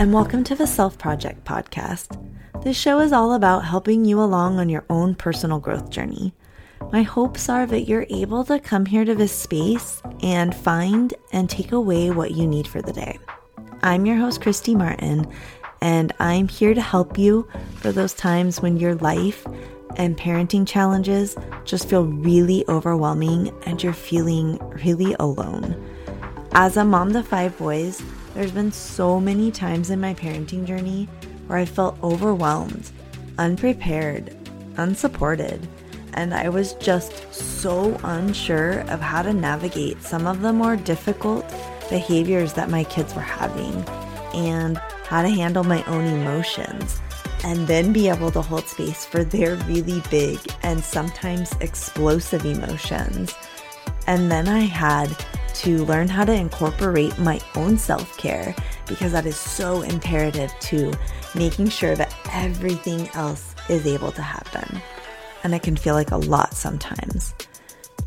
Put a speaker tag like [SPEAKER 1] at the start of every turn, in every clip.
[SPEAKER 1] and welcome to the Self Project podcast. This show is all about helping you along on your own personal growth journey. My hopes are that you're able to come here to this space and find and take away what you need for the day. I'm your host, Kristy Martin, and I'm here to help you for those times when your life and parenting challenges just feel really overwhelming and you're feeling really alone. As a mom to five boys, there's been so many times in my parenting journey where I felt overwhelmed, unprepared, unsupported, and I was just so unsure of how to navigate some of the more difficult behaviors that my kids were having and how to handle my own emotions and then be able to hold space for their really big and sometimes explosive emotions. And then I had to learn how to incorporate my own self care because that is so imperative to making sure that everything else is able to happen. And it can feel like a lot sometimes.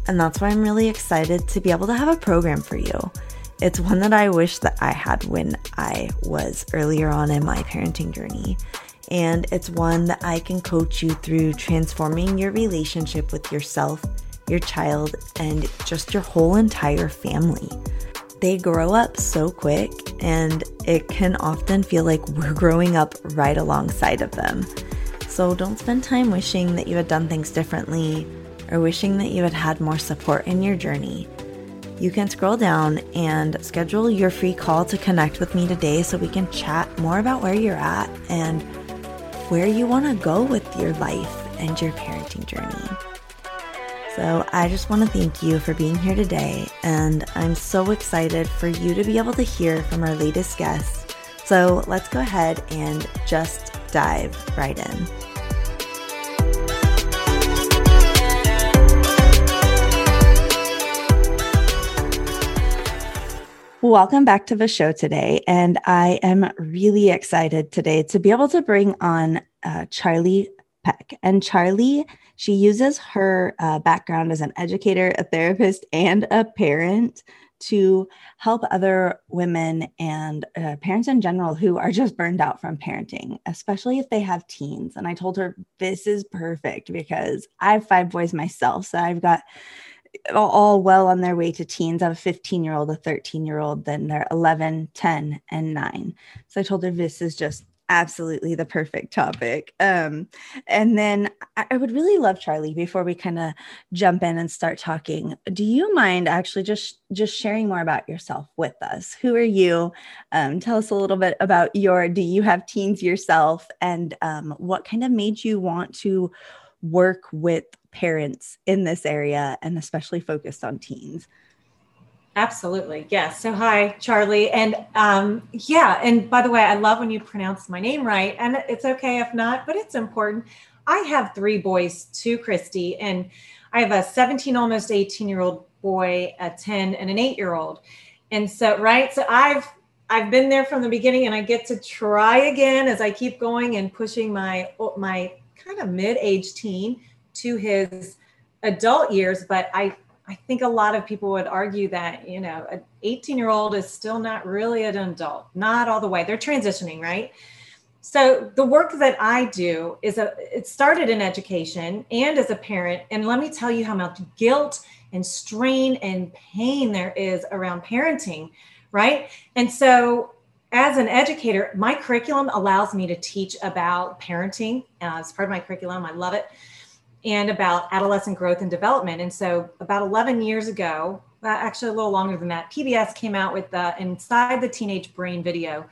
[SPEAKER 1] And that's why I'm really excited to be able to have a program for you. It's one that I wish that I had when I was earlier on in my parenting journey. And it's one that I can coach you through transforming your relationship with yourself your child, and just your whole entire family. They grow up so quick, and it can often feel like we're growing up right alongside of them. So don't spend time wishing that you had done things differently or wishing that you had had more support in your journey. You can scroll down and schedule your free call to connect with me today so we can chat more about where you're at and where you want to go with your life and your parenting journey. So I just want to thank you for being here today, and I'm so excited for you to be able to hear from our latest guest. So let's go ahead and just dive right in. Welcome back to the show today. And I am really excited today to be able to bring on uh, Charle Peck. And Charle she uses her uh, background as an educator, a therapist, and a parent to help other women and uh, parents in general who are just burned out from parenting, especially if they have teens. And I told her, this is perfect because I have five boys myself. So I've got all well on their way to teens. I have a 15 year old, a 13 year old, then they're 11, 10, and nine. So I told her, this is just absolutely the perfect topic. Um, and then I would really love Charle before we kind of jump in and start talking. Do you mind actually just just sharing more about yourself with us? Who are you? Um, tell us a little bit about your. Do you have teens yourself, and um, what kind of made you want to work with parents in this area, and especially focused on teens?
[SPEAKER 2] Absolutely. Yes. So, hi, Charle. And um, yeah, and by the way, I love when you pronounce my name right. And it's okay if not, but it's important. I have three boys, two Kristy, and I have a 17, almost 18 year old boy, a 10, and an eight year old. And so, right. So, I've I've been there from the beginning and I get to try again as I keep going and pushing my my kind of mid-age teen to his adult years, but I I think a lot of people would argue that, you know, an 18 year old is still not really an adult, not all the way. They're transitioning, right? So the work that I do is a it started in education and as a parent. And let me tell you how much guilt and strain and pain there is around parenting, right? And so as an educator, my curriculum allows me to teach about parenting uh, as part of my curriculum. I love it and about adolescent growth and development. And so, about 11 years ago, actually a little longer than that, PBS came out with the Inside the Teenage Brain video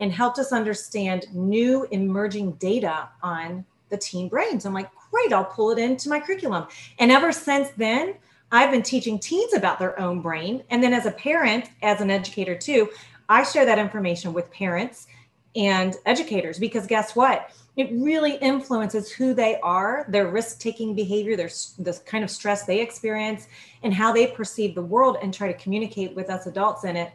[SPEAKER 2] and helped us understand new emerging data on the teen brains. I'm like, great, I'll pull it into my curriculum. And ever since then, I've been teaching teens about their own brain. And then, as a parent, as an educator too, I share that information with parents and educators because guess what? It really influences who they are, their risk taking behavior, their the kind of stress they experience, and how they perceive the world and try to communicate with us adults in it.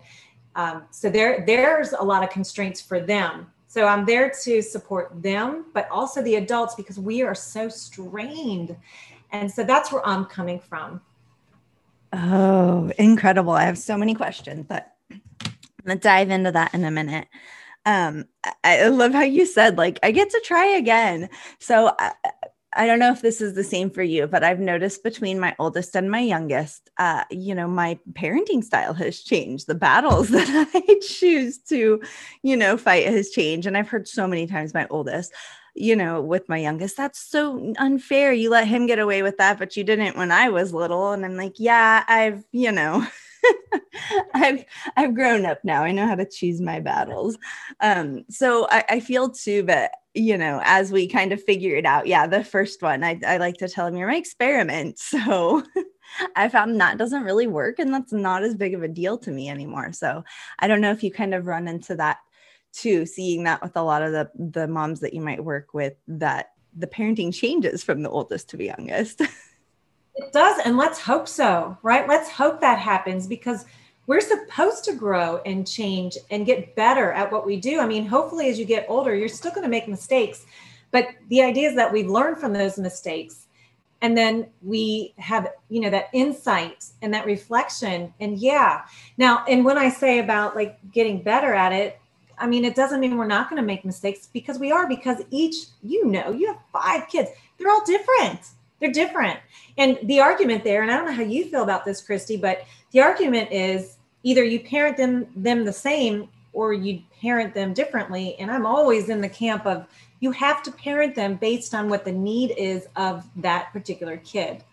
[SPEAKER 2] Um, so there, there's a lot of constraints for them. So I'm there to support them, but also the adults because we are so strained. And so that's where I'm coming from.
[SPEAKER 1] Oh, incredible. I have so many questions, but I'm going to dive into that in a minute. Um, I love how you said, like, I get to try again. So I, I don't know if this is the same for you, but I've noticed between my oldest and my youngest, uh, you know, my parenting style has changed. The battles that I choose to, you know, fight has changed. And I've heard so many times my oldest, you know, with my youngest, that's so unfair. You let him get away with that, but you didn't when I was little. And I'm like, yeah, I've, you know, I've I've grown up now. I know how to choose my battles. Um, so I, I feel too that you know, as we kind of figure it out, yeah, the first one, I, I like to tell them you're my experiment. So I found that doesn't really work, and that's not as big of a deal to me anymore. So I don't know if you kind of run into that too, seeing that with a lot of the the moms that you might work with that the parenting changes from the oldest to the youngest.
[SPEAKER 2] It does. And let's hope so, right? Let's hope that happens because we're supposed to grow and change and get better at what we do. I mean, hopefully, as you get older, you're still going to make mistakes. But the idea is that we learn from those mistakes and then we have you know that insight and that reflection and yeah now and when i say about like getting better at it i mean it doesn't mean we're not going to make mistakes because we are because each you know you have five kids they're all different they're different. And the argument there, and I don't know how you feel about this, Kristy, but the argument is either you parent them them the same or you parent them differently. And I'm always in the camp of you have to parent them based on what the need is of that particular kid.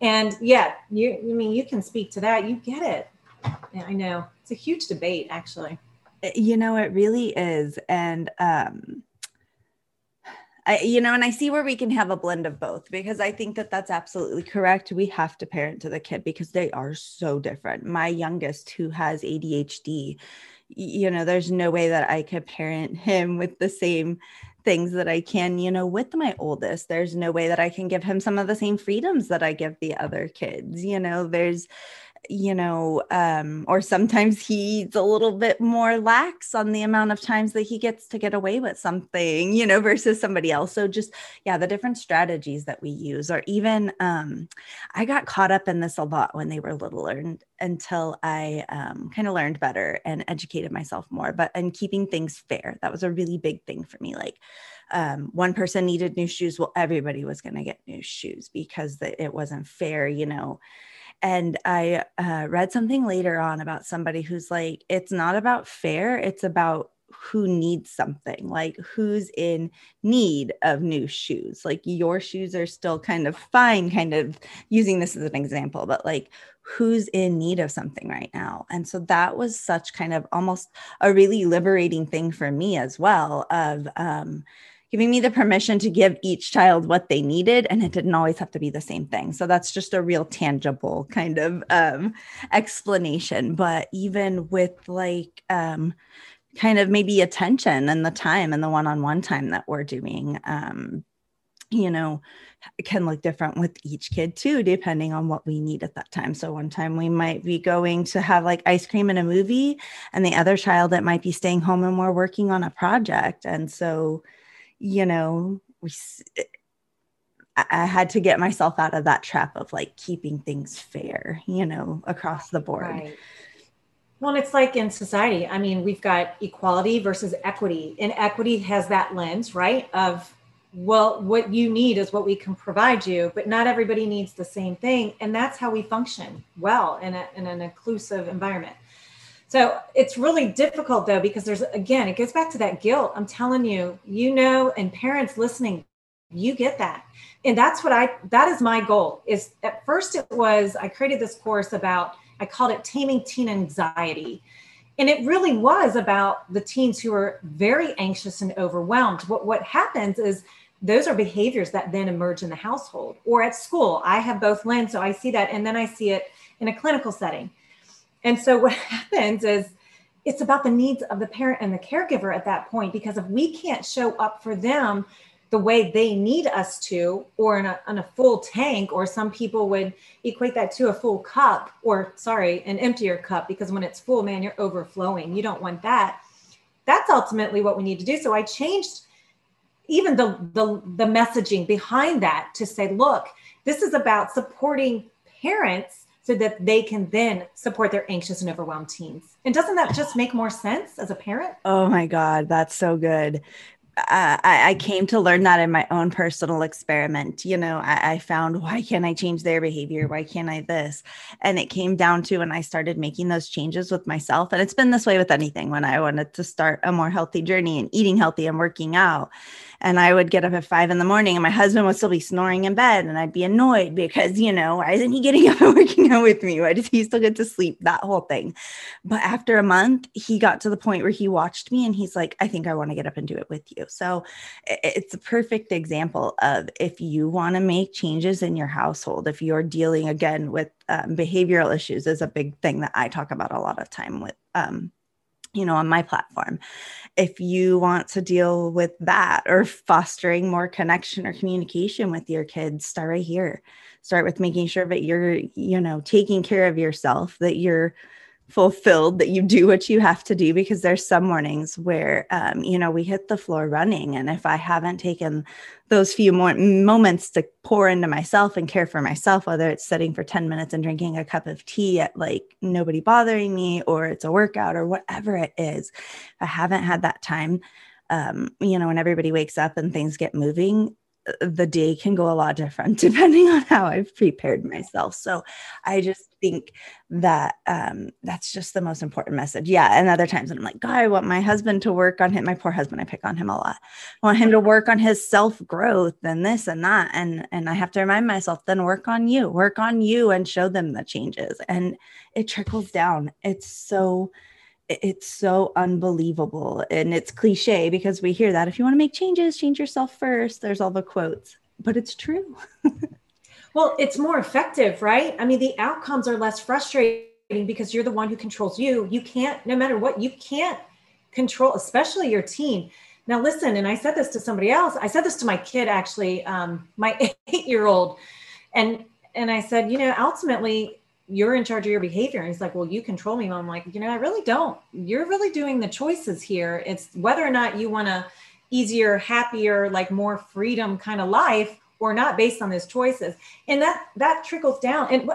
[SPEAKER 2] And yeah, you I mean you can speak to that. You get it. Yeah, I know. It's a huge debate actually.
[SPEAKER 1] You know, it really is. And um I, you know, and I see where we can have a blend of both because I think that that's absolutely correct. We have to parent to the kid because they are so different. My youngest, who has ADHD, you know, there's no way that I could parent him with the same things that I can, you know, with my oldest. There's no way that I can give him some of the same freedoms that I give the other kids. You know, there's, you know, um, or sometimes he's a little bit more lax on the amount of times that he gets to get away with something, you know, versus somebody else. So just, yeah, the different strategies that we use, or even um, I got caught up in this a lot when they were little and until I um, kind of learned better and educated myself more. But and keeping things fair, that was a really big thing for me. Like, um, one person needed new shoes, well, everybody was going to get new shoes because the, it wasn't fair, you know and I uh, read something later on about somebody who's like, it's not about fair, it's about who needs something, like who's in need of new shoes. Like your shoes are still kind of fine, kind of using this as an example, but like who's in need of something right now. And so that was such kind of almost a really liberating thing for me as well of um, giving me the permission to give each child what they needed and it didn't always have to be the same thing. So that's just a real tangible kind of um, explanation. But even with like um, kind of maybe attention and the time and the one-on-one time that we're doing um, you know can look different with each kid too depending on what we need at that time. So one time we might be going to have like ice cream and a movie and the other child that might be staying home and we're working on a project. And so you know, we, I had to get myself out of that trap of like keeping things fair, you know, across the board. Right.
[SPEAKER 2] Well, it's like in society. I mean, we've got equality versus equity, and equity has that lens, right? Of, well, what you need is what we can provide you, but not everybody needs the same thing. And that's how we function well in, a, in an inclusive environment. So it's really difficult though, because there's, again, it goes back to that guilt. I'm telling you, you know, and parents listening, you get that. And that's what I, that is my goal is at first it was, I created this course about, I called it taming teen anxiety. And it really was about the teens who are very anxious and overwhelmed. What, what happens is those are behaviors that then emerge in the household or at school. I have both lens, so I see that. And then I see it in a clinical setting and so what happens is it's about the needs of the parent and the caregiver at that point, because if we can't show up for them the way they need us to, or in a, in a full tank, or some people would equate that to a full cup, or sorry, an emptier cup, because when it's full, man, you're overflowing. You don't want that. That's ultimately what we need to do. So I changed even the, the, the messaging behind that to say, look, this is about supporting parents so that they can then support their anxious and overwhelmed teens. And doesn't that just make more sense as a parent?
[SPEAKER 1] Oh my God, that's so good. I, I, came to learn that in my own personal experiment. You know, I, I, found why can't I change their behavior? Why can't I this? And it came down to when I started making those changes with myself. And it's been this way with anything when I wanted to start a more healthy journey and eating healthy and working out and I would get up at five in the morning and my husband would still be snoring in bed and I'd be annoyed because, you know, why isn't he getting up and working out with me? Why does he still get to sleep? That whole thing. But after a month, he got to the point where he watched me and he's like, I think I want to get up and do it with you. So it's a perfect example of if you want to make changes in your household, if you're dealing again with um, behavioral issues, is a big thing that I talk about a lot of time with um, you know, on my platform. If you want to deal with that or fostering more connection or communication with your kids, start right here. Start with making sure that you're, you know, taking care of yourself, that you're fulfilled that you do what you have to do because there's some mornings where um, you know we hit the floor running. And if i haven't taken those few more moments to pour into myself and care for myself whether it's sitting for 10 minutes and drinking a cup of tea at like nobody bothering me or it's a workout or whatever it is i haven't had that time um, you know when everybody wakes up and things get moving the day can go a lot different depending on how I've prepared myself. So I just think that um, that's just the most important message. Yeah. And other times I'm like, God, I want my husband to work on him. My poor husband, I pick on him a lot. I want him to work on his self growth and this and that. And and I have to remind myself, then work on you, work on you and show them the changes. And it trickles down. It's so it's so unbelievable and it's cliche because we hear that if you want to make changes change yourself first there's all the quotes but it's true.
[SPEAKER 2] Well it's more effective right? I mean the outcomes are less frustrating because you're the one who controls you. You can't no matter what you can't control especially your teen now listen and i said this to somebody else i said this to my kid actually um, my eight year old and and i said you know ultimately you're in charge of your behavior. And he's like, well, you control me. I'm like, you know, I really don't. You're really doing the choices here. It's whether or not you want a easier, happier, like more freedom kind of life or not based on those choices. And that that trickles down. And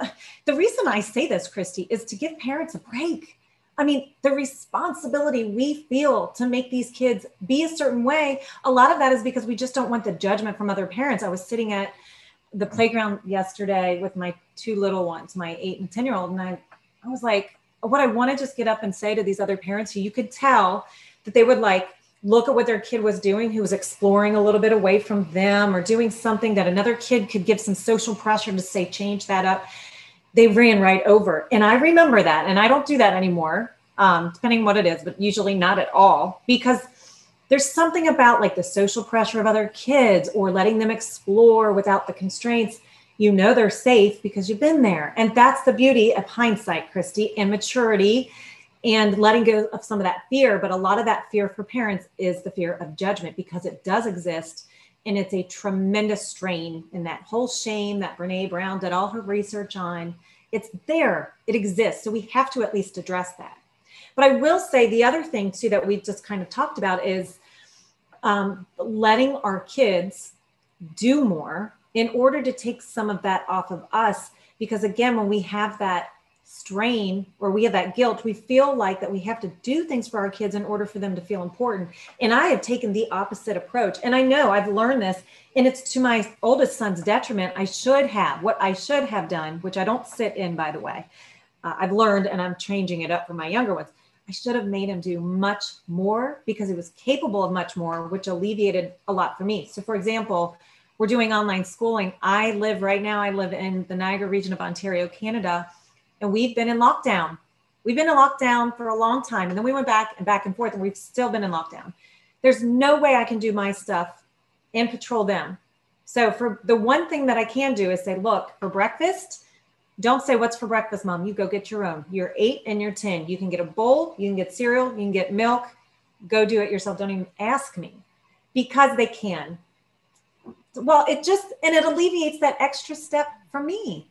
[SPEAKER 2] the reason I say this, Kristy, is to give parents a break. I mean, the responsibility we feel to make these kids be a certain way, a lot of that is because we just don't want the judgment from other parents. I was sitting at the playground yesterday with my two little ones, my eight and 10 year old. And I, I was like, what I want to just get up and say to these other parents who you could tell that they would like look at what their kid was doing, who was exploring a little bit away from them or doing something that another kid could give some social pressure to say, change that up. They ran right over. And I remember that. And I don't do that anymore, um, depending what it is, but usually not at all because there's something about like the social pressure of other kids or letting them explore without the constraints. You know they're safe because you've been there. And that's the beauty of hindsight kristy and maturity and letting go of some of that fear. But a lot of that fear for parents is the fear of judgment because it does exist and it's a tremendous strain in that whole shame that brene brown did all her research on. It's there. It exists. So we have to at least address that but I will say the other thing too that we just kind of talked about is um, letting our kids do more in order to take some of that off of us. Because again, when we have that strain or we have that guilt, we feel like that we have to do things for our kids in order for them to feel important. And I have taken the opposite approach. And I know I've learned this, and it's to my oldest son's detriment. I should have what I should have done, which I don't sit in, by the way. Uh, I've learned and I'm changing it up for my younger ones. I should have made him do much more because he was capable of much more, which alleviated a lot for me. So, for example, we're doing online schooling. I live right now, I live in the Niagara region of Ontario, Canada, and we've been in lockdown. We've been in lockdown for a long time. And then we went back and back and forth, and we've still been in lockdown. There's no way I can do my stuff and patrol them. So, for the one thing that I can do is say, look, for breakfast, don't say what's for breakfast, mom. You go get your own. You're eight and you're 10. You can get a bowl, you can get cereal, you can get milk. Go do it yourself. Don't even ask me because they can. Well, it just, and it alleviates that extra step for me,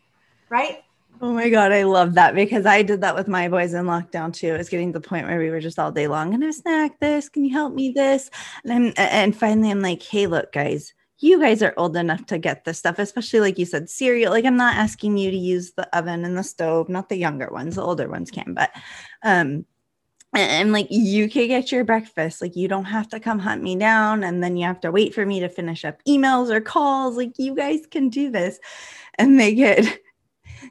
[SPEAKER 2] right?
[SPEAKER 1] Oh my God, I love that because I did that with my boys in lockdown too. It was getting to the point where we were just all day long and I snack this. Can you help me this? And I'm, and finally I'm like, hey, look, guys, you guys are old enough to get this stuff, especially like you said, cereal. Like I'm not asking you to use the oven and the stove, not the younger ones, the older ones can, but um and, like you can get your breakfast. Like you don't have to come hunt me down and then you have to wait for me to finish up emails or calls. Like you guys can do this. And they get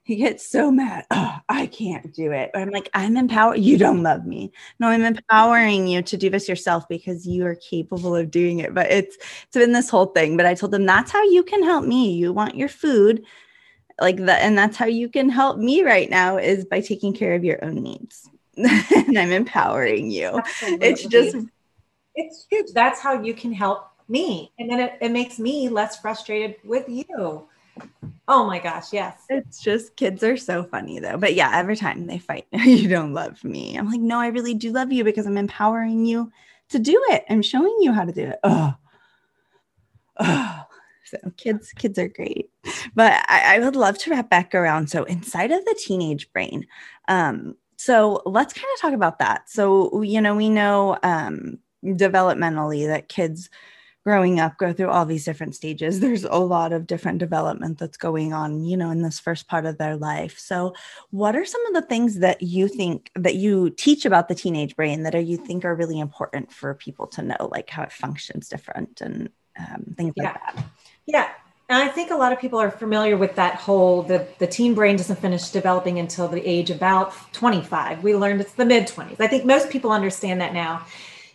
[SPEAKER 1] he gets so mad. Oh, I can't do it. But I'm like, I'm empowered. You don't love me. No, I'm empowering you to do this yourself because you are capable of doing it. But it's it's been this whole thing. But I told them that's how you can help me. You want your food like that, and that's how you can help me right now is by taking care of your own needs. and I'm empowering you. Absolutely. It's just
[SPEAKER 2] it's huge. That's how you can help me. And then it, it makes me less frustrated with you. Oh my gosh, yes.
[SPEAKER 1] It's just kids are so funny though. But yeah, every time they fight, you don't love me. I'm like, no, I really do love you because I'm empowering you to do it. I'm showing you how to do it. Oh, oh. So kids, kids are great. But I, I would love to wrap back around. So inside of the teenage brain, um, so let's kind of talk about that. So, you know, we know um, developmentally that kids growing up go through all these different stages there's a lot of different development that's going on you know in this first part of their life so what are some of the things that you think that you teach about the teenage brain that are you think are really important for people to know like how it functions different and um, things
[SPEAKER 2] yeah.
[SPEAKER 1] like that
[SPEAKER 2] yeah and I think a lot of people are familiar with that whole the, the teen brain doesn't finish developing until the age about 25. We learned it's the mid 20s. I think most people understand that now.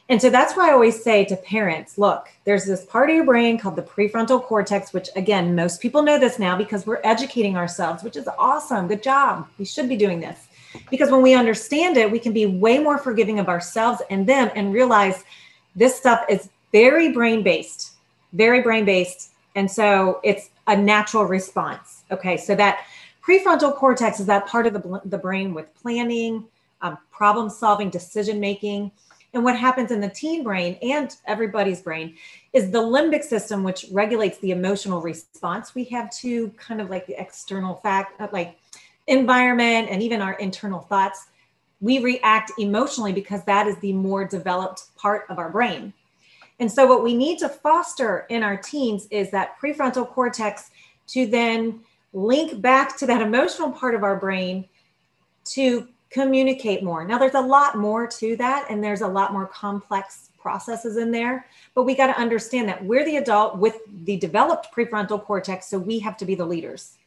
[SPEAKER 2] And so that's why I always say to parents look, there's this part of your brain called the prefrontal cortex, which again, most people know this now because we're educating ourselves, which is awesome. Good job. We should be doing this. Because when we understand it, we can be way more forgiving of ourselves and them and realize this stuff is very brain based, very brain based. And so it's a natural response. Okay. So that prefrontal cortex is that part of the, the brain with planning, um, problem solving, decision making and what happens in the teen brain and everybody's brain is the limbic system, which regulates the emotional response we have to kind of like the external fact, uh, like environment and even our internal thoughts. We react emotionally because that is the more developed part of our brain. And so, what we need to foster in our teens is that prefrontal cortex to then link back to that emotional part of our brain to communicate more. Now, there's a lot more to that, and there's a lot more complex processes in there, but we got to understand that we're the adult with the developed prefrontal cortex, so we have to be the leaders.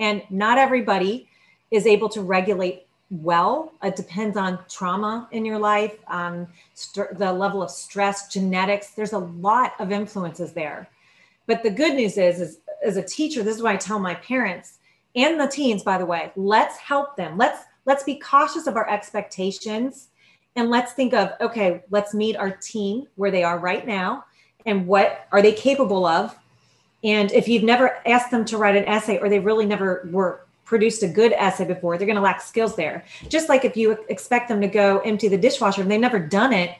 [SPEAKER 2] And not everybody is able to regulate well. It depends on trauma in your life, um, st- the level of stress, genetics. There's a lot of influences there. But the good news is, is as a teacher, this is why I tell my parents and the teens, by the way, let's help them. Let's let's be cautious of our expectations and let's think of okay let's meet our team where they are right now and what are they capable of? And if you've never asked them to write an essay or they really never were produced a good essay before they're going to lack skills there. Just like if you expect them to go empty the dishwasher and they've never done it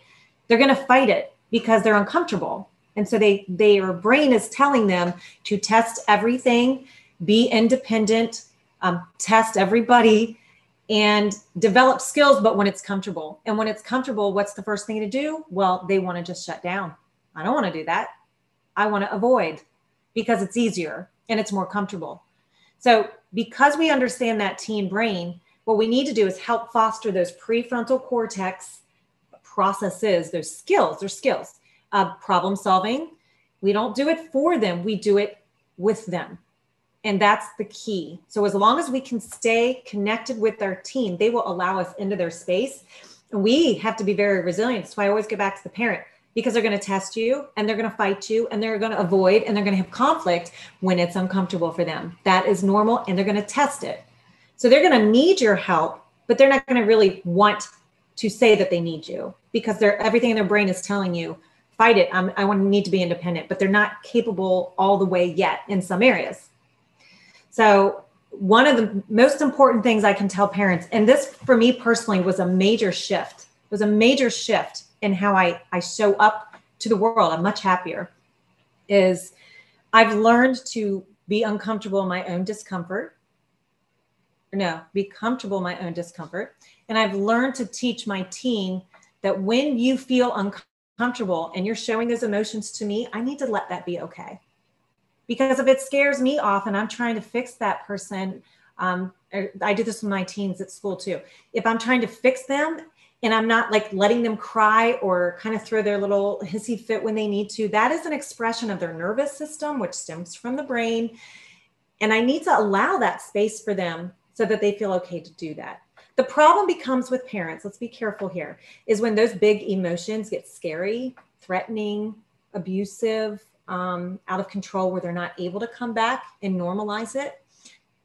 [SPEAKER 2] they're going to fight it because they're uncomfortable. And so they their brain is telling them to test everything be independent um, test everybody and develop skills, but when it's comfortable. And when it's comfortable, what's the first thing to do? Well, they want to just shut down. I don't want to do that. I want to avoid because it's easier and it's more comfortable. So, because we understand that teen brain, what we need to do is help foster those prefrontal cortex processes, those skills, those skills, uh, problem solving. We don't do it for them, we do it with them. And that's the key. So, as long as we can stay connected with our team, they will allow us into their space. We have to be very resilient. So, I always go back to the parent because they're going to test you and they're going to fight you and they're going to avoid and they're going to have conflict when it's uncomfortable for them. That is normal and they're going to test it. So, they're going to need your help, but they're not going to really want to say that they need you because they're everything in their brain is telling you fight it I'm, i want to need to be independent but they're not capable all the way yet in some areas so, one of the most important things I can tell parents, and this for me personally was a major shift, was a major shift in how I, I show up to the world. I'm much happier, is I've learned to be uncomfortable in my own discomfort. No, be comfortable in my own discomfort. And I've learned to teach my teen that when you feel uncomfortable and you're showing those emotions to me, I need to let that be okay. Because if it scares me off and I'm trying to fix that person, um, I do this with my teens at school too. If I'm trying to fix them and I'm not like letting them cry or kind of throw their little hissy fit when they need to, that is an expression of their nervous system, which stems from the brain. And I need to allow that space for them so that they feel okay to do that. The problem becomes with parents, let's be careful here, is when those big emotions get scary, threatening, abusive, um, out of control, where they're not able to come back and normalize it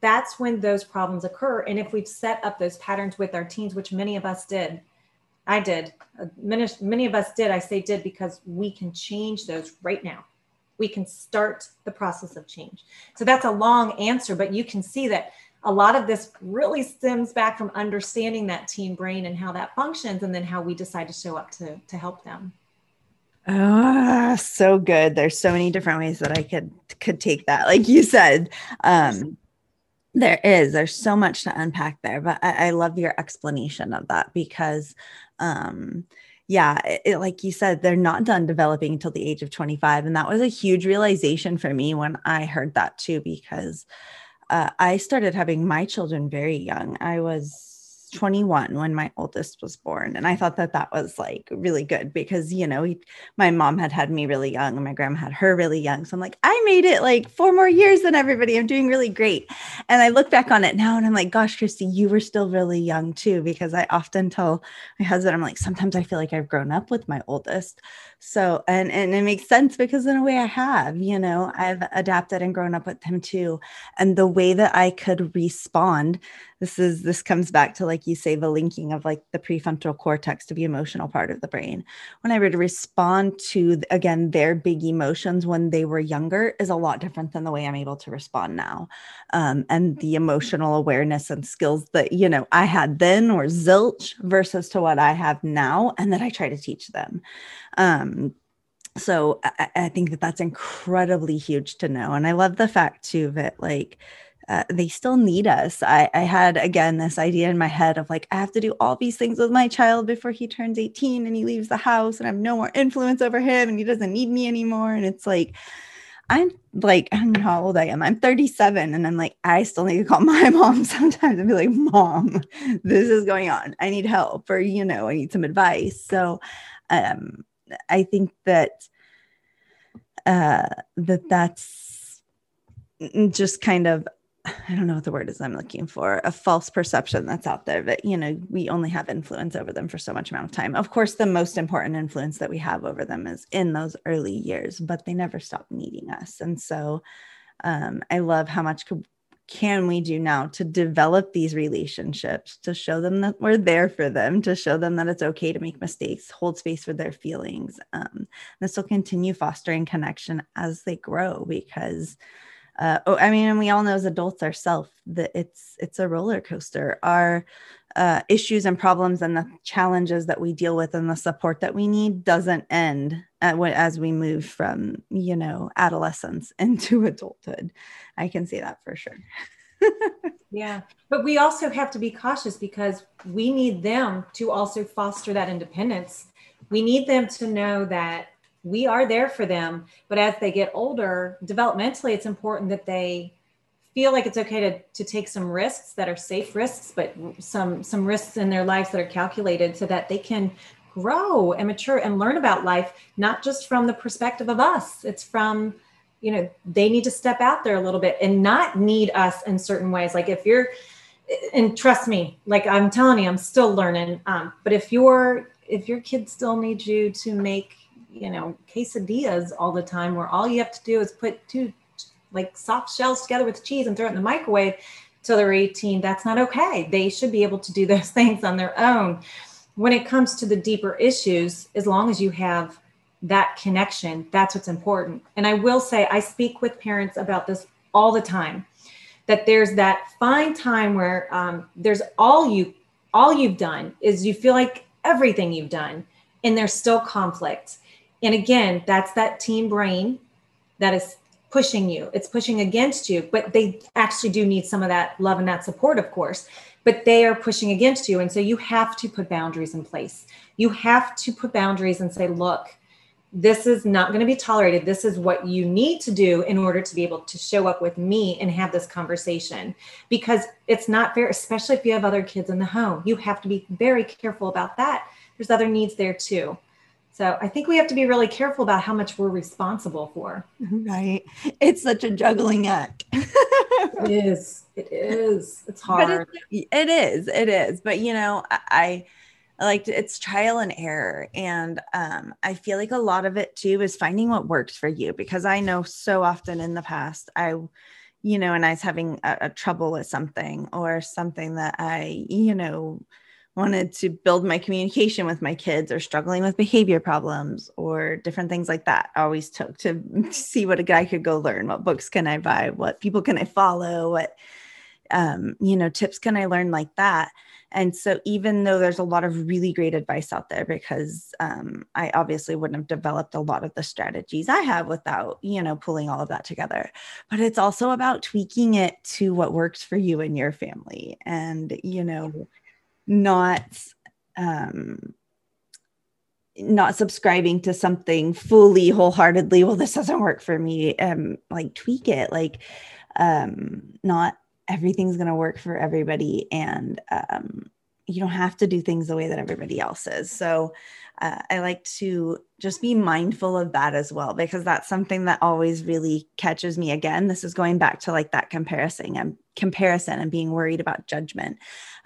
[SPEAKER 2] that's when those problems occur. And if we've set up those patterns with our teens, which many of us did, I did, uh, many, many of us did, I say did because we can change those right now. We can start the process of change. So that's a long answer, but you can see that a lot of this really stems back from understanding that teen brain and how that functions, and then how we decide to show up to, to help them.
[SPEAKER 1] Ah, so good. There's so many different ways that I could could take that. Like you said, um, there is. There's so much to unpack there, but I, I love your explanation of that because, um, yeah, it, it, like you said, they're not done developing until the age of 25. And that was a huge realization for me when I heard that too, because uh, I started having my children very young. I was 21 when my oldest was born and i thought that that was like really good because you know my mom had had me really young and my grandma had her really young so i'm like i made it like four more years than everybody. I'm doing really great. And i look back on it now and i'm like gosh kristy you were still really young too because i often tell my husband i'm like sometimes i feel like i've grown up with my oldest. So and and it makes sense because in a way i have you know i've adapted and grown up with him too and the way that i could respond this is this comes back to like you say the linking of like the prefrontal cortex to the emotional part of the brain. When i respond to again their big emotions when they were younger is a lot different than the way i'm able to respond now. Um, and the emotional awareness and skills that you know i had then or zilch versus to what i have now and that i try to teach them. Um, so I, I, think that that's incredibly huge to know. And i love the fact too that like uh, they still need us. I, I had again this idea in my head of like, I have to do all these things with my child before he turns 18 and he leaves the house and I have no more influence over him and he doesn't need me anymore. And it's like, I'm like, I don't know how old I am. I'm 37 and I'm like, I still need to call my mom sometimes and be like, Mom, this is going on. I need help or, you know, I need some advice. So um, I think that uh, that that's just kind of I don't know what the word is I'm looking for, a false perception that's out there that, you know, we only have influence over them for so much amount of time. Of course, the most important influence that we have over them is in those early years, but they never stop needing us. And so um, I love how much can we do now to develop these relationships, to show them that we're there for them, to show them that it's okay to make mistakes, hold space for their feelings. Um, this will continue fostering connection as they grow because uh, oh, I mean, and we all know as adults ourselves that it's it's a roller coaster. Our uh, issues and problems and the challenges that we deal with and the support that we need doesn't end as we move from you know adolescence into adulthood. I can see that for sure.
[SPEAKER 2] yeah, but we also have to be cautious because we need them to also foster that independence. We need them to know that we are there for them. But as they get older, developmentally, it's important that they feel like it's okay to, to take some risks that are safe risks, but some some risks in their lives that are calculated so that they can grow and mature and learn about life, not just from the perspective of us. It's from, you know, they need to step out there a little bit and not need us in certain ways. Like if you're and trust me, like I'm telling you, I'm still learning. Um, but if your if your kid still needs you to make you know quesadillas all the time where all you have to do is put two like soft shells together with cheese and throw it in the microwave till they're 18 that's not okay. They should be able to do those things on their own. When it comes to the deeper issues as long as you have that connection that's what's important. And i will say i speak with parents about this all the time that there's that fine time where um, there's all you all you've done is you feel like everything you've done and there's still conflict and again, that's that team brain that is pushing you. It's pushing against you, but they actually do need some of that love and that support, of course. But they are pushing against you. And so you have to put boundaries in place. You have to put boundaries and say, look, this is not going to be tolerated. This is what you need to do in order to be able to show up with me and have this conversation because it's not fair, especially if you have other kids in the home. You have to be very careful about that. There's other needs there too. So I think we have to be really careful about how much we're responsible for.
[SPEAKER 1] Right. It's such a juggling act.
[SPEAKER 2] it is. It is. It's hard.
[SPEAKER 1] It is. It is. But you know, I like it's trial and error and um, i feel like a lot of it too is finding what works for you because i know so often in the past i you know and i was having a, a trouble with something or something that i you know wanted to build my communication with my kids or struggling with behavior problems or different things like that I always took to see what a guy could go learn. What books can i buy? What people can i follow? What um, you know tips can i learn like that? And so, even though there's a lot of really great advice out there, because um, I obviously wouldn't have developed a lot of the strategies I have without, you know, pulling all of that together, but it's also about tweaking it to what works for you and your family. And, you know, not, um, not subscribing to something fully wholeheartedly well this doesn't work for me um like tweak it like um not everything's going to work for everybody and um, you don't have to do things the way that everybody else is. So uh, i like to just be mindful of that as well because that's something that always really catches me again. This is going back to like that comparison and comparison and being worried about judgment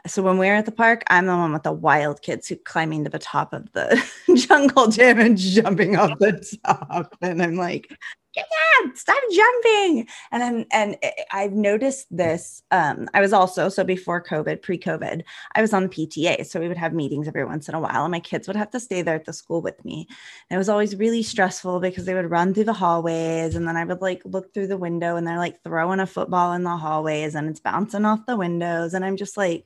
[SPEAKER 1] so when we're at the park i'm the one with the wild kids who climbing to the top of the jungle gym and jumping off the top. And i'm like yeah, stop jumping. And then, and I've noticed this. Um, I was also, so before COVID, pre COVID, I was on the PTA. So we would have meetings every once in a while, and my kids would have to stay there at the school with me. And it was always really stressful because they would run through the hallways, and then I would like look through the window and they're like throwing a football in the hallways and it's bouncing off the windows. And I'm just like,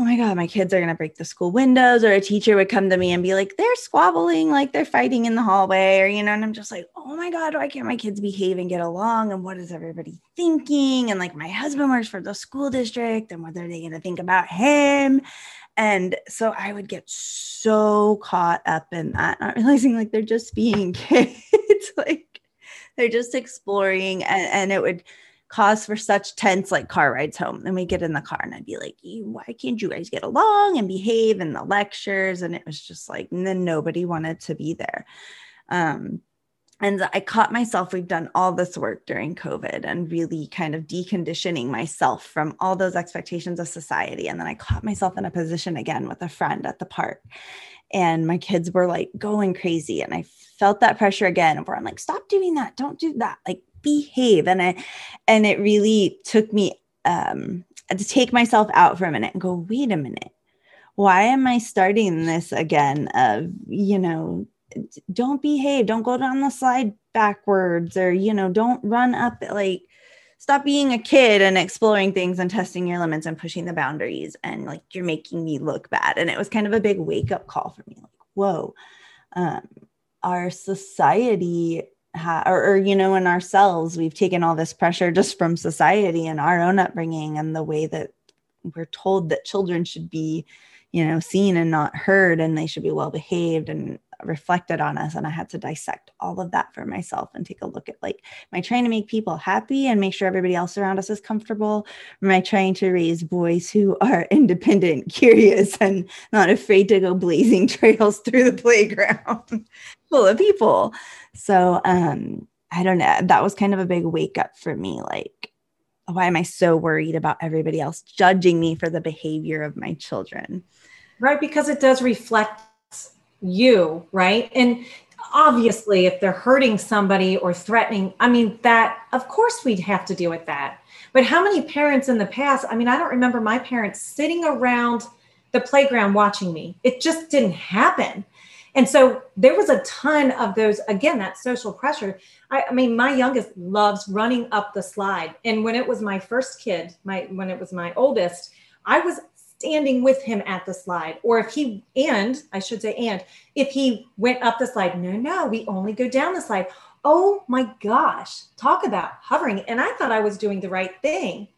[SPEAKER 1] oh my God, my kids are going to break the school windows. Or a teacher would come to me and be like, they're squabbling, like they're fighting in the hallway. Or, you know, and I'm just like, oh my God, why can't my kids behave and get along? And what is everybody thinking? And like, my husband works for the school district. And what are they going to think about him? And so I would get so caught up in that, not realizing like they're just being kids. like they're just exploring. And, and it would, cause for such tense like car rides home. And we get in the car and I'd be like, why can't you guys get along and behave in the lectures? And it was just like, and then nobody wanted to be there. Um, and I caught myself, we've done all this work during COVID and really kind of deconditioning myself from all those expectations of society. And then I caught myself in a position again with a friend at the park. And my kids were like going crazy. And I felt that pressure again where I'm like, stop doing that. Don't do that. Like, behave. And i and it really took me um to take myself out for a minute and go wait a minute. Why am i starting this again of you know don't behave. Don't go down the slide backwards or you know don't run up like stop being a kid and exploring things and testing your limits and pushing the boundaries and like you're making me look bad. And it was kind of a big wake up call for me like whoa um, our society ha- or, or you know in ourselves we've taken all this pressure just from society and our own upbringing and the way that we're told that children should be you know seen and not heard and they should be well behaved and reflected on us. And i had to dissect all of that for myself and take a look at like am i trying to make people happy and make sure everybody else around us is comfortable? Or am i trying to raise boys who are independent curious and not afraid to go blazing trails through the playground full of people so um i don't know that was kind of a big wake up for me like why am i so worried about everybody else judging me for the behavior of my children
[SPEAKER 2] right because it does reflect you, right? And obviously, if they're hurting somebody or threatening, I mean, that, of course, we'd have to deal with that. But how many parents in the past, I mean, I don't remember my parents sitting around the playground watching me. It just didn't happen. And so there was a ton of those, again, that social pressure. I, I, mean, my youngest loves running up the slide. And when it was my first kid, my when it was my oldest, I was standing with him at the slide. Or if he, and I should say, and if he went up the slide, no, no, we only go down the slide. Oh my gosh, talk about hovering. And I thought I was doing the right thing.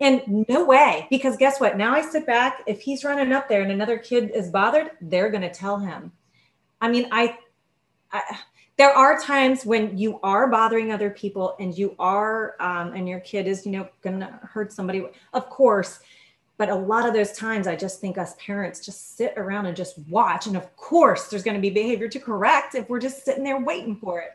[SPEAKER 2] And no way, because guess what? Now I sit back. If he's running up there and another kid is bothered, they're going to tell him. I mean, I I, there are times when you are bothering other people and you are um, and your kid is you know gonna hurt somebody of course. But a lot of those times i just think us parents just sit around and just watch. And of course there's going to be behavior to correct if we're just sitting there waiting for it.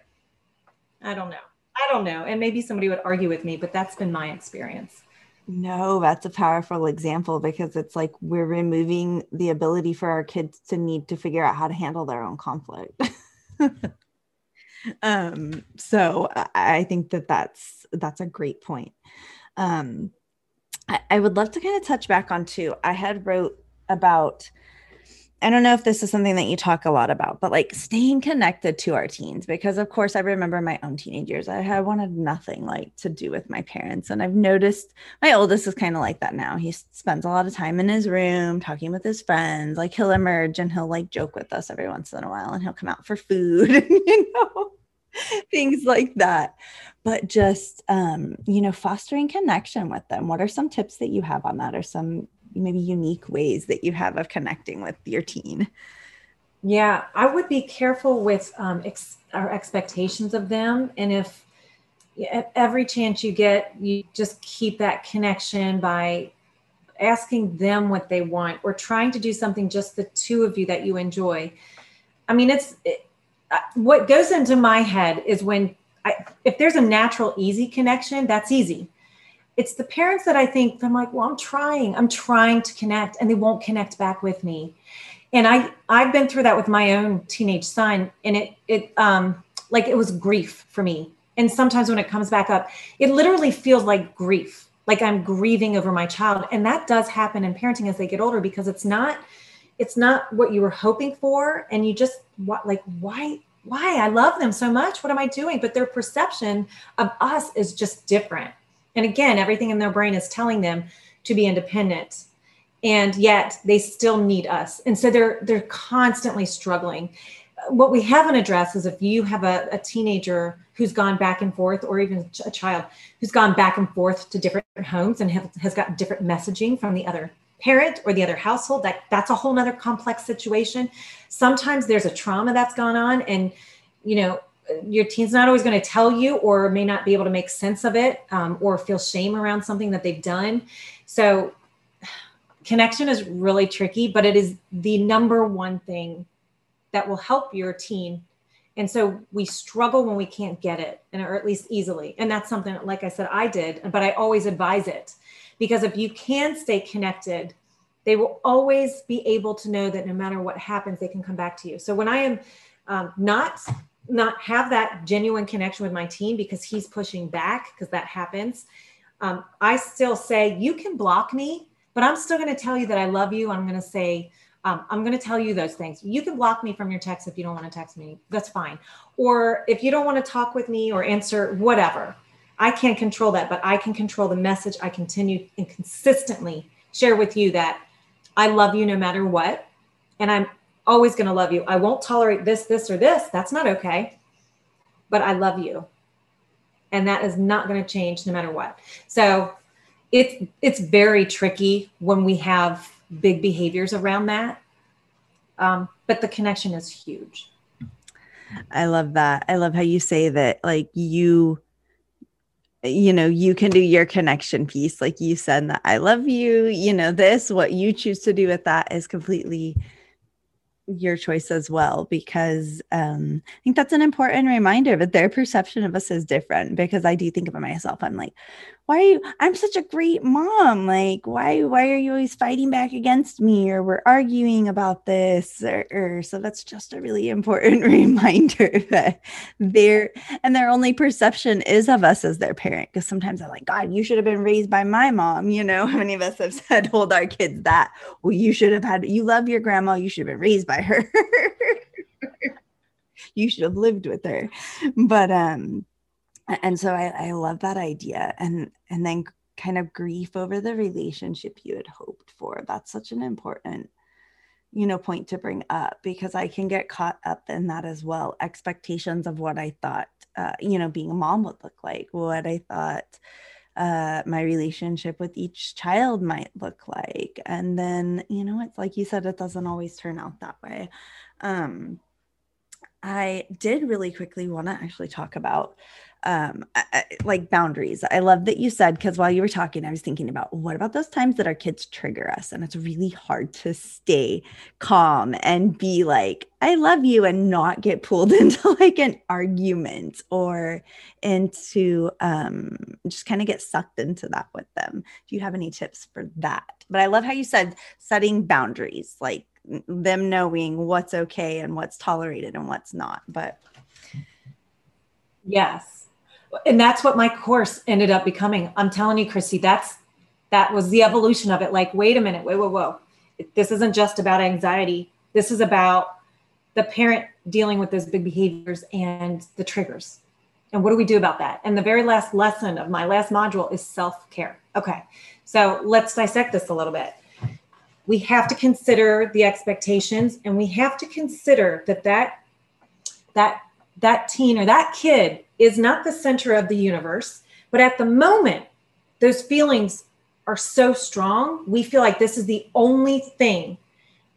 [SPEAKER 2] I don't know. I don't know. And maybe somebody would argue with me but that's been my experience
[SPEAKER 1] no, that's a powerful example because it's like we're removing the ability for our kids to need to figure out how to handle their own conflict. um, so I think that that's that's a great point. Um, I, I would love to kind of touch back on too. I had wrote about I don't know if this is something that you talk a lot about, but like staying connected to our teens, because of course I remember my own teenage years. I had wanted nothing like to do with my parents. And I've noticed my oldest is kind of like that now. He spends a lot of time in his room talking with his friends. Like he'll emerge and he'll like joke with us every once in a while and he'll come out for food and you know, things like that. But just um, you know, fostering connection with them. What are some tips that you have on that or some maybe unique ways that you have of connecting with your teen?
[SPEAKER 2] Yeah, I would be careful with um, ex- our expectations of them. And if every chance you get, you just keep that connection by asking them what they want or trying to do something just the two of you that you enjoy. I mean, it's it, what goes into my head is when I, if there's a natural, easy connection, that's easy it's the parents that I think I'm like, well, I'm trying, I'm trying to connect, and they won't connect back with me. And I I've been through that with my own teenage son, and it it um like it was grief for me. And sometimes when it comes back up, it literally feels like grief, like I'm grieving over my child, and that does happen in parenting as they get older because it's not it's not what you were hoping for, and you just what like why why I love them so much. What am I doing? But their perception of us is just different and again, everything in their brain is telling them to be independent. And yet they still need us. And so they're they're constantly struggling. What we haven't addressed is if you have a, a teenager who's gone back and forth, or even a child who's gone back and forth to different homes and have, has got different messaging from the other parent or the other household that that's a whole nother complex situation sometimes there's a trauma that's gone on and you know your teen's not always going to tell you or may not be able to make sense of it um, or feel shame around something that they've done. So connection is really tricky but it is the number one thing that will help your teen. And so we struggle when we can't get it and or at least easily. And that's something like i said i did but i always advise it. Because if you can stay connected they will always be able to know that no matter what happens they can come back to you. So when i am um, not not have that genuine connection with my team because he's pushing back because that happens. Um, i still say you can block me but i'm still going to tell you that i love you. I'm going to say um, i'm going to tell you those things. You can block me from your text if you don't want to text me. That's fine. Or if you don't want to talk with me or answer whatever. I can't control that but i can control the message i continue and consistently share with you that i love you no matter what and i'm always going to love you. I won't tolerate this, this, or this. That's not okay. But I love you. And that is not going to change no matter what. So it's it's very tricky when we have big behaviors around that. Um, but the connection is huge.
[SPEAKER 1] I love that. I love how you say that like you you know you can do your connection piece like you said that i love you you know this what you choose to do with that is completely your choice as well because um, I think that's an important reminder that their perception of us is different because I do think about myself. I'm like, why are you i'm such a great mom like why why are you always fighting back against me or we're arguing about this or, or so that's just a really important reminder that their and their only perception is of us as their parent because sometimes i'm like god you should have been raised by my mom you know? How many of us have said hold our kids that well you should have had you love your grandma you should have been raised by her. You should have lived with her. But um and so I, I love that idea and and then kind of grief over the relationship you had hoped for. That's such an important you know point to bring up because i can get caught up in that as well. Expectations of what i thought uh, you know being a mom would look like what i thought uh, my relationship with each child might look like and then you know it's like you said it doesn't always turn out that way. Um, I did really quickly want to actually talk about um I, like boundaries. I love that you said because while you were talking i was thinking about what about those times that our kids trigger us? And it's really hard to stay calm and be like i love you and not get pulled into like an argument or into um just kind of get sucked into that with them. Do you have any tips for that? But i love how you said setting boundaries like them knowing what's okay and what's tolerated and what's not but
[SPEAKER 2] yes and that's what my course ended up becoming. I'm telling you, Kristy, that's that was the evolution of it. Like, wait a minute, wait, whoa, whoa. This isn't just about anxiety. This is about the parent dealing with those big behaviors and the triggers. And what do we do about that? And the very last lesson of my last module is self care. Okay, so let's dissect this a little bit. We have to consider the expectations, and we have to consider that that that that teen or that kid is not the center of the universe. But at the moment, those feelings are so strong. We feel like this is the only thing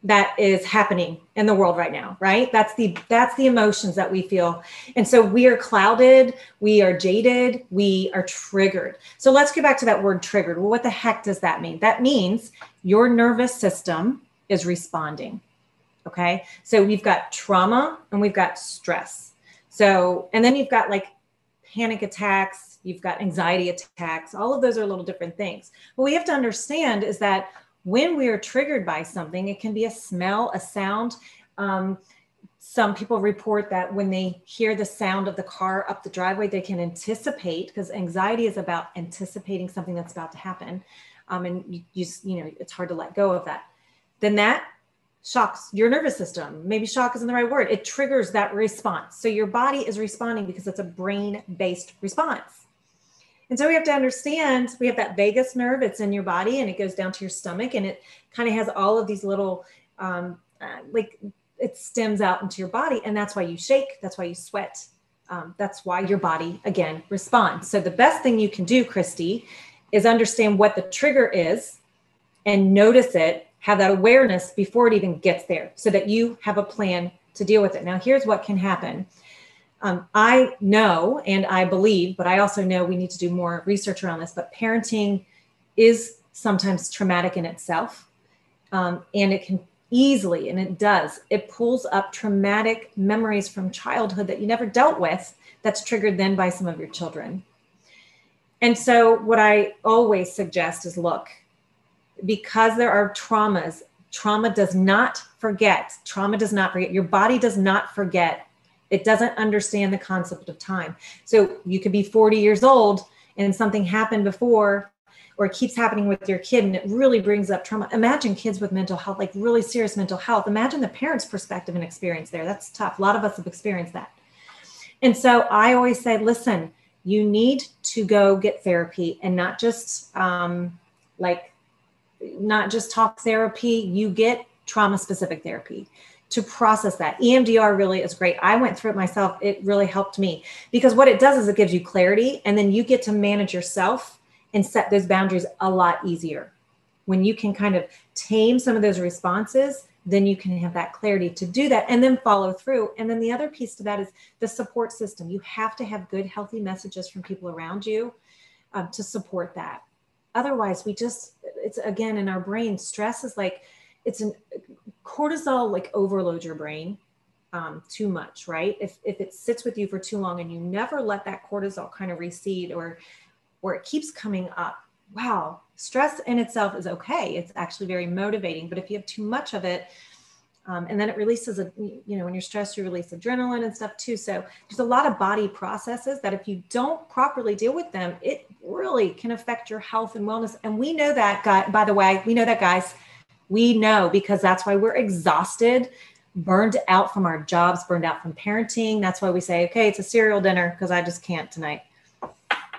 [SPEAKER 2] that is happening in the world right now right? That's the that's the emotions that we feel. And so we are clouded we are jaded we are triggered. So let's get back to that word triggered. Well what the heck does that mean? That means your nervous system is responding okay? So we've got trauma and we've got stress. So, and then you've got like panic attacks, you've got anxiety attacks. All of those are little different things. What we have to understand is that when we are triggered by something, it can be a smell, a sound. Um, some people report that when they hear the sound of the car up the driveway, they can anticipate because anxiety is about anticipating something that's about to happen. Um, and you, you, you know, it's hard to let go of that. Then that shocks your nervous system. Maybe shock isn't the right word. It triggers that response. So your body is responding because it's a brain based response. And so we have to understand we have that vagus nerve, it's in your body and it goes down to your stomach and it kind of has all of these little, um, uh, like it stems out into your body. And that's why you shake, that's why you sweat. Um, that's why your body again responds. So the best thing you can do, Kristy, is understand what the trigger is and notice it have that awareness before it even gets there so that you have a plan to deal with it. Now, here's what can happen. Um, I know and I believe, but I also know we need to do more research around this. But parenting is sometimes traumatic in itself. Um, and it can easily, and it does, it pulls up traumatic memories from childhood that you never dealt with that's triggered then by some of your children. And so, what I always suggest is look, because there are traumas, trauma does not forget. Trauma does not forget. Your body does not forget. It doesn't understand the concept of time. So you could be 40 years old and something happened before or it keeps happening with your kid and it really brings up trauma. Imagine kids with mental health, like really serious mental health. Imagine the parents' perspective and experience there. That's tough. A lot of us have experienced that. And so I always say, listen, you need to go get therapy and not just um, like not just talk therapy, you get trauma specific therapy to process that. EMDR really is great. I went through it myself. It really helped me because what it does is it gives you clarity and then you get to manage yourself and set those boundaries a lot easier. When you can kind of tame some of those responses, then you can have that clarity to do that and then follow through. And then the other piece to that is the support system. You have to have good, healthy messages from people around you um, to support that otherwise we just it's again in our brain stress is like it's an cortisol like overloads your brain um, too much right? If, if it sits with you for too long and you never let that cortisol kind of recede or or it keeps coming up wow stress in itself is okay. It's actually very motivating. But if you have too much of it um, and then it releases a you know when you're stressed you release adrenaline and stuff too. So there's a lot of body processes that if you don't properly deal with them it really can affect your health and wellness. And we know that guy by the way we know that guys. We know because that's why we're exhausted burned out from our jobs burned out from parenting. That's why we say okay it's a cereal dinner because i just can't tonight.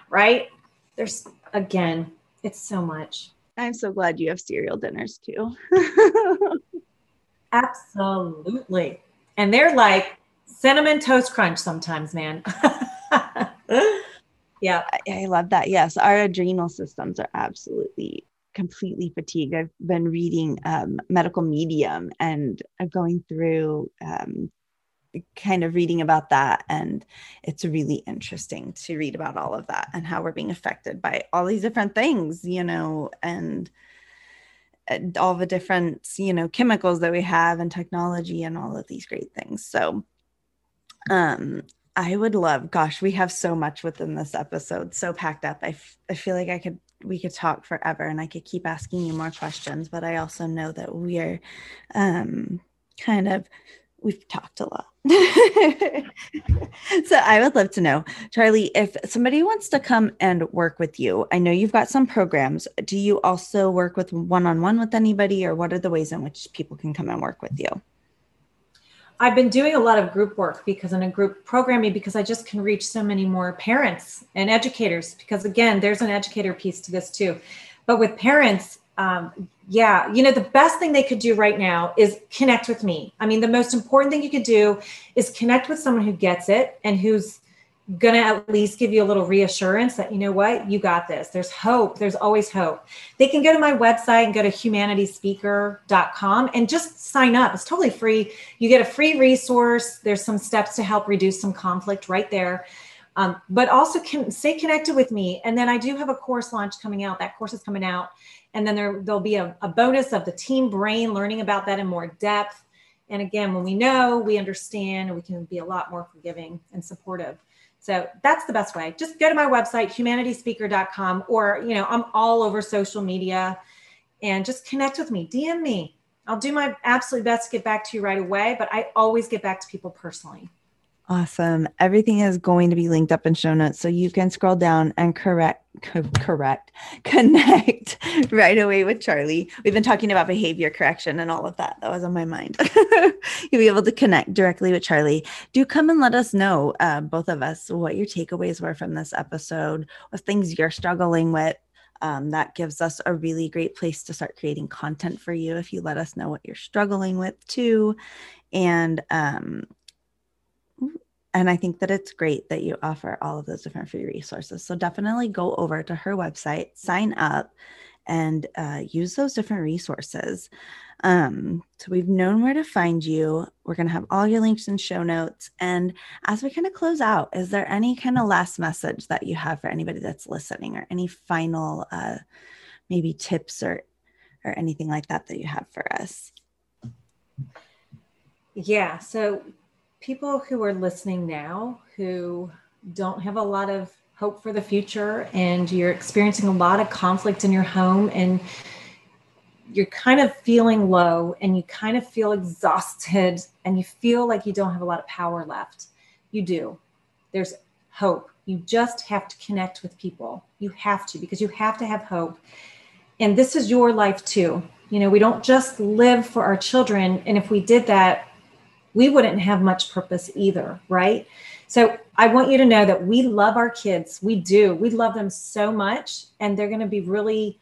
[SPEAKER 2] Right? There's again it's so much.
[SPEAKER 1] I'm so glad you have cereal dinners too.
[SPEAKER 2] Absolutely. And they're like cinnamon toast crunch sometimes, man. yeah.
[SPEAKER 1] I, I love that. Yes. Our adrenal systems are absolutely completely fatigued. I've been reading um, Medical Medium and going through um, kind of reading about that. And it's really interesting to read about all of that and how we're being affected by all these different things, you know, and all the different, you know, chemicals that we have and technology and all of these great things. So, um, I would love, gosh, we have so much within this episode, so packed up. I, f- I feel like I could, we could talk forever and I could keep asking you more questions, but I also know that we are um, kind of we've talked a lot. so I would love to know, Charle, if somebody wants to come and work with you, I know you've got some programs. Do you also work with one on one with anybody, or what are the ways in which people can come and work with you?
[SPEAKER 2] I've been doing a lot of group work because in a group programming because I just can reach so many more parents and educators because again there's an educator piece to this too. But with parents um, yeah, you know, the best thing they could do right now is connect with me. I mean, the most important thing you could do is connect with someone who gets it and who's going to at least give you a little reassurance that, you know what, you got this. There's hope. There's always hope. They can go to my website and go to humanityspeaker.com and just sign up. It's totally free. You get a free resource. There's some steps to help reduce some conflict right there. Um, but also can stay connected with me. And then I do have a course launch coming out. That course is coming out and then there, there'll be a, a bonus of the team brain, learning about that in more depth. And again, when we know, we understand, we can be a lot more forgiving and supportive. So that's the best way. Just go to my website, humanityspeaker.com, or, you know, I'm all over social media and just connect with me, DM me. I'll do my absolute best to get back to you right away, but I always get back to people personally.
[SPEAKER 1] Awesome. Everything is going to be linked up in show notes. So you can scroll down and correct, co- correct, connect right away with Charle. We've been talking about behavior correction and all of that. That was on my mind. You'll be able to connect directly with Charle. Do come and let us know, uh, both of us, what your takeaways were from this episode, what things you're struggling with. Um, that gives us a really great place to start creating content for you if you let us know what you're struggling with too. And um, and I think that it's great that you offer all of those different free resources. So definitely go over to her website, sign up, and uh, use those different resources. Um, so we've known where to find you. We're going to have all your links and show notes. And as we kind of close out, is there any kind of last message that you have for anybody that's listening, or any final, uh, maybe tips or or anything like that that you have for us?
[SPEAKER 2] Yeah. So people who are listening now who don't have a lot of hope for the future and you're experiencing a lot of conflict in your home and you're kind of feeling low and you kind of feel exhausted and you feel like you don't have a lot of power left. You do. There's hope. You just have to connect with people. You have to because you have to have hope. And this is your life too. You know, we don't just live for our children. And if we did that, we wouldn't have much purpose either, right? So I want you to know that we love our kids. We do. We love them so much, and they're going to be really,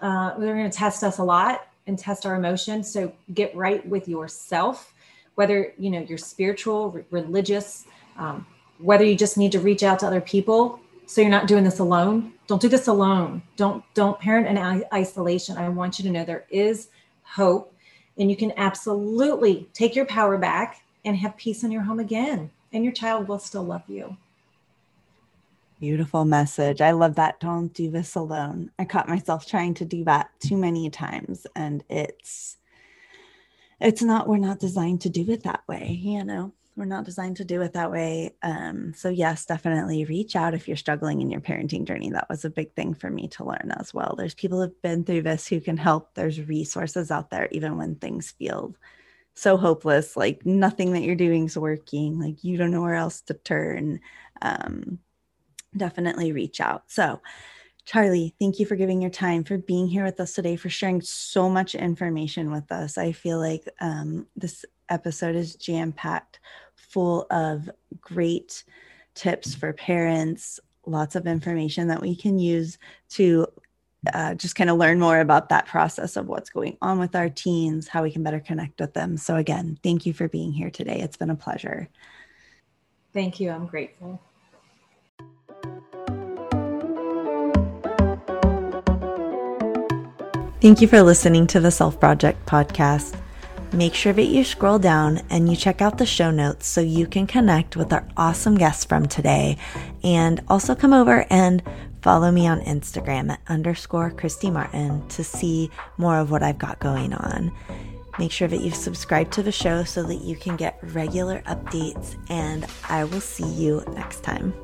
[SPEAKER 2] uh, they're going to test us a lot and test our emotions. So get right with yourself, whether you know you're spiritual, religious, um, whether you just need to reach out to other people. So you're not doing this alone. Don't do this alone. Don't don't parent in isolation. I want you to know there is hope and you can absolutely take your power back and have peace in your home again. And your child will still love you.
[SPEAKER 1] Beautiful message. I love that. Don't do this alone. I caught myself trying to do that too many times and it's it's not we're not designed to do it that way you know we're not designed to do it that way. Um, so, yes, definitely reach out if you're struggling in your parenting journey. That was a big thing for me to learn as well. There's people who've been through this who can help. There's resources out there, even when things feel so hopeless, like nothing that you're doing is working, like you don't know where else to turn. Um, definitely reach out. So, Charle, thank you for giving your time, for being here with us today, for sharing so much information with us. I feel like um, this episode is jam packed full of great tips for parents, lots of information that we can use to uh, just kind of learn more about that process of what's going on with our teens, how we can better connect with them. So, again, thank you for being here today. It's been a pleasure.
[SPEAKER 2] Thank you. I'm grateful.
[SPEAKER 1] Thank you for listening to the Self Project podcast. Make sure that you scroll down and you check out the show notes so you can connect with our awesome guests from today. And also come over and follow me on Instagram at underscore Kristy Martin to see more of what I've got going on. Make sure that you subscribe to the show so that you can get regular updates, and I will see you next time.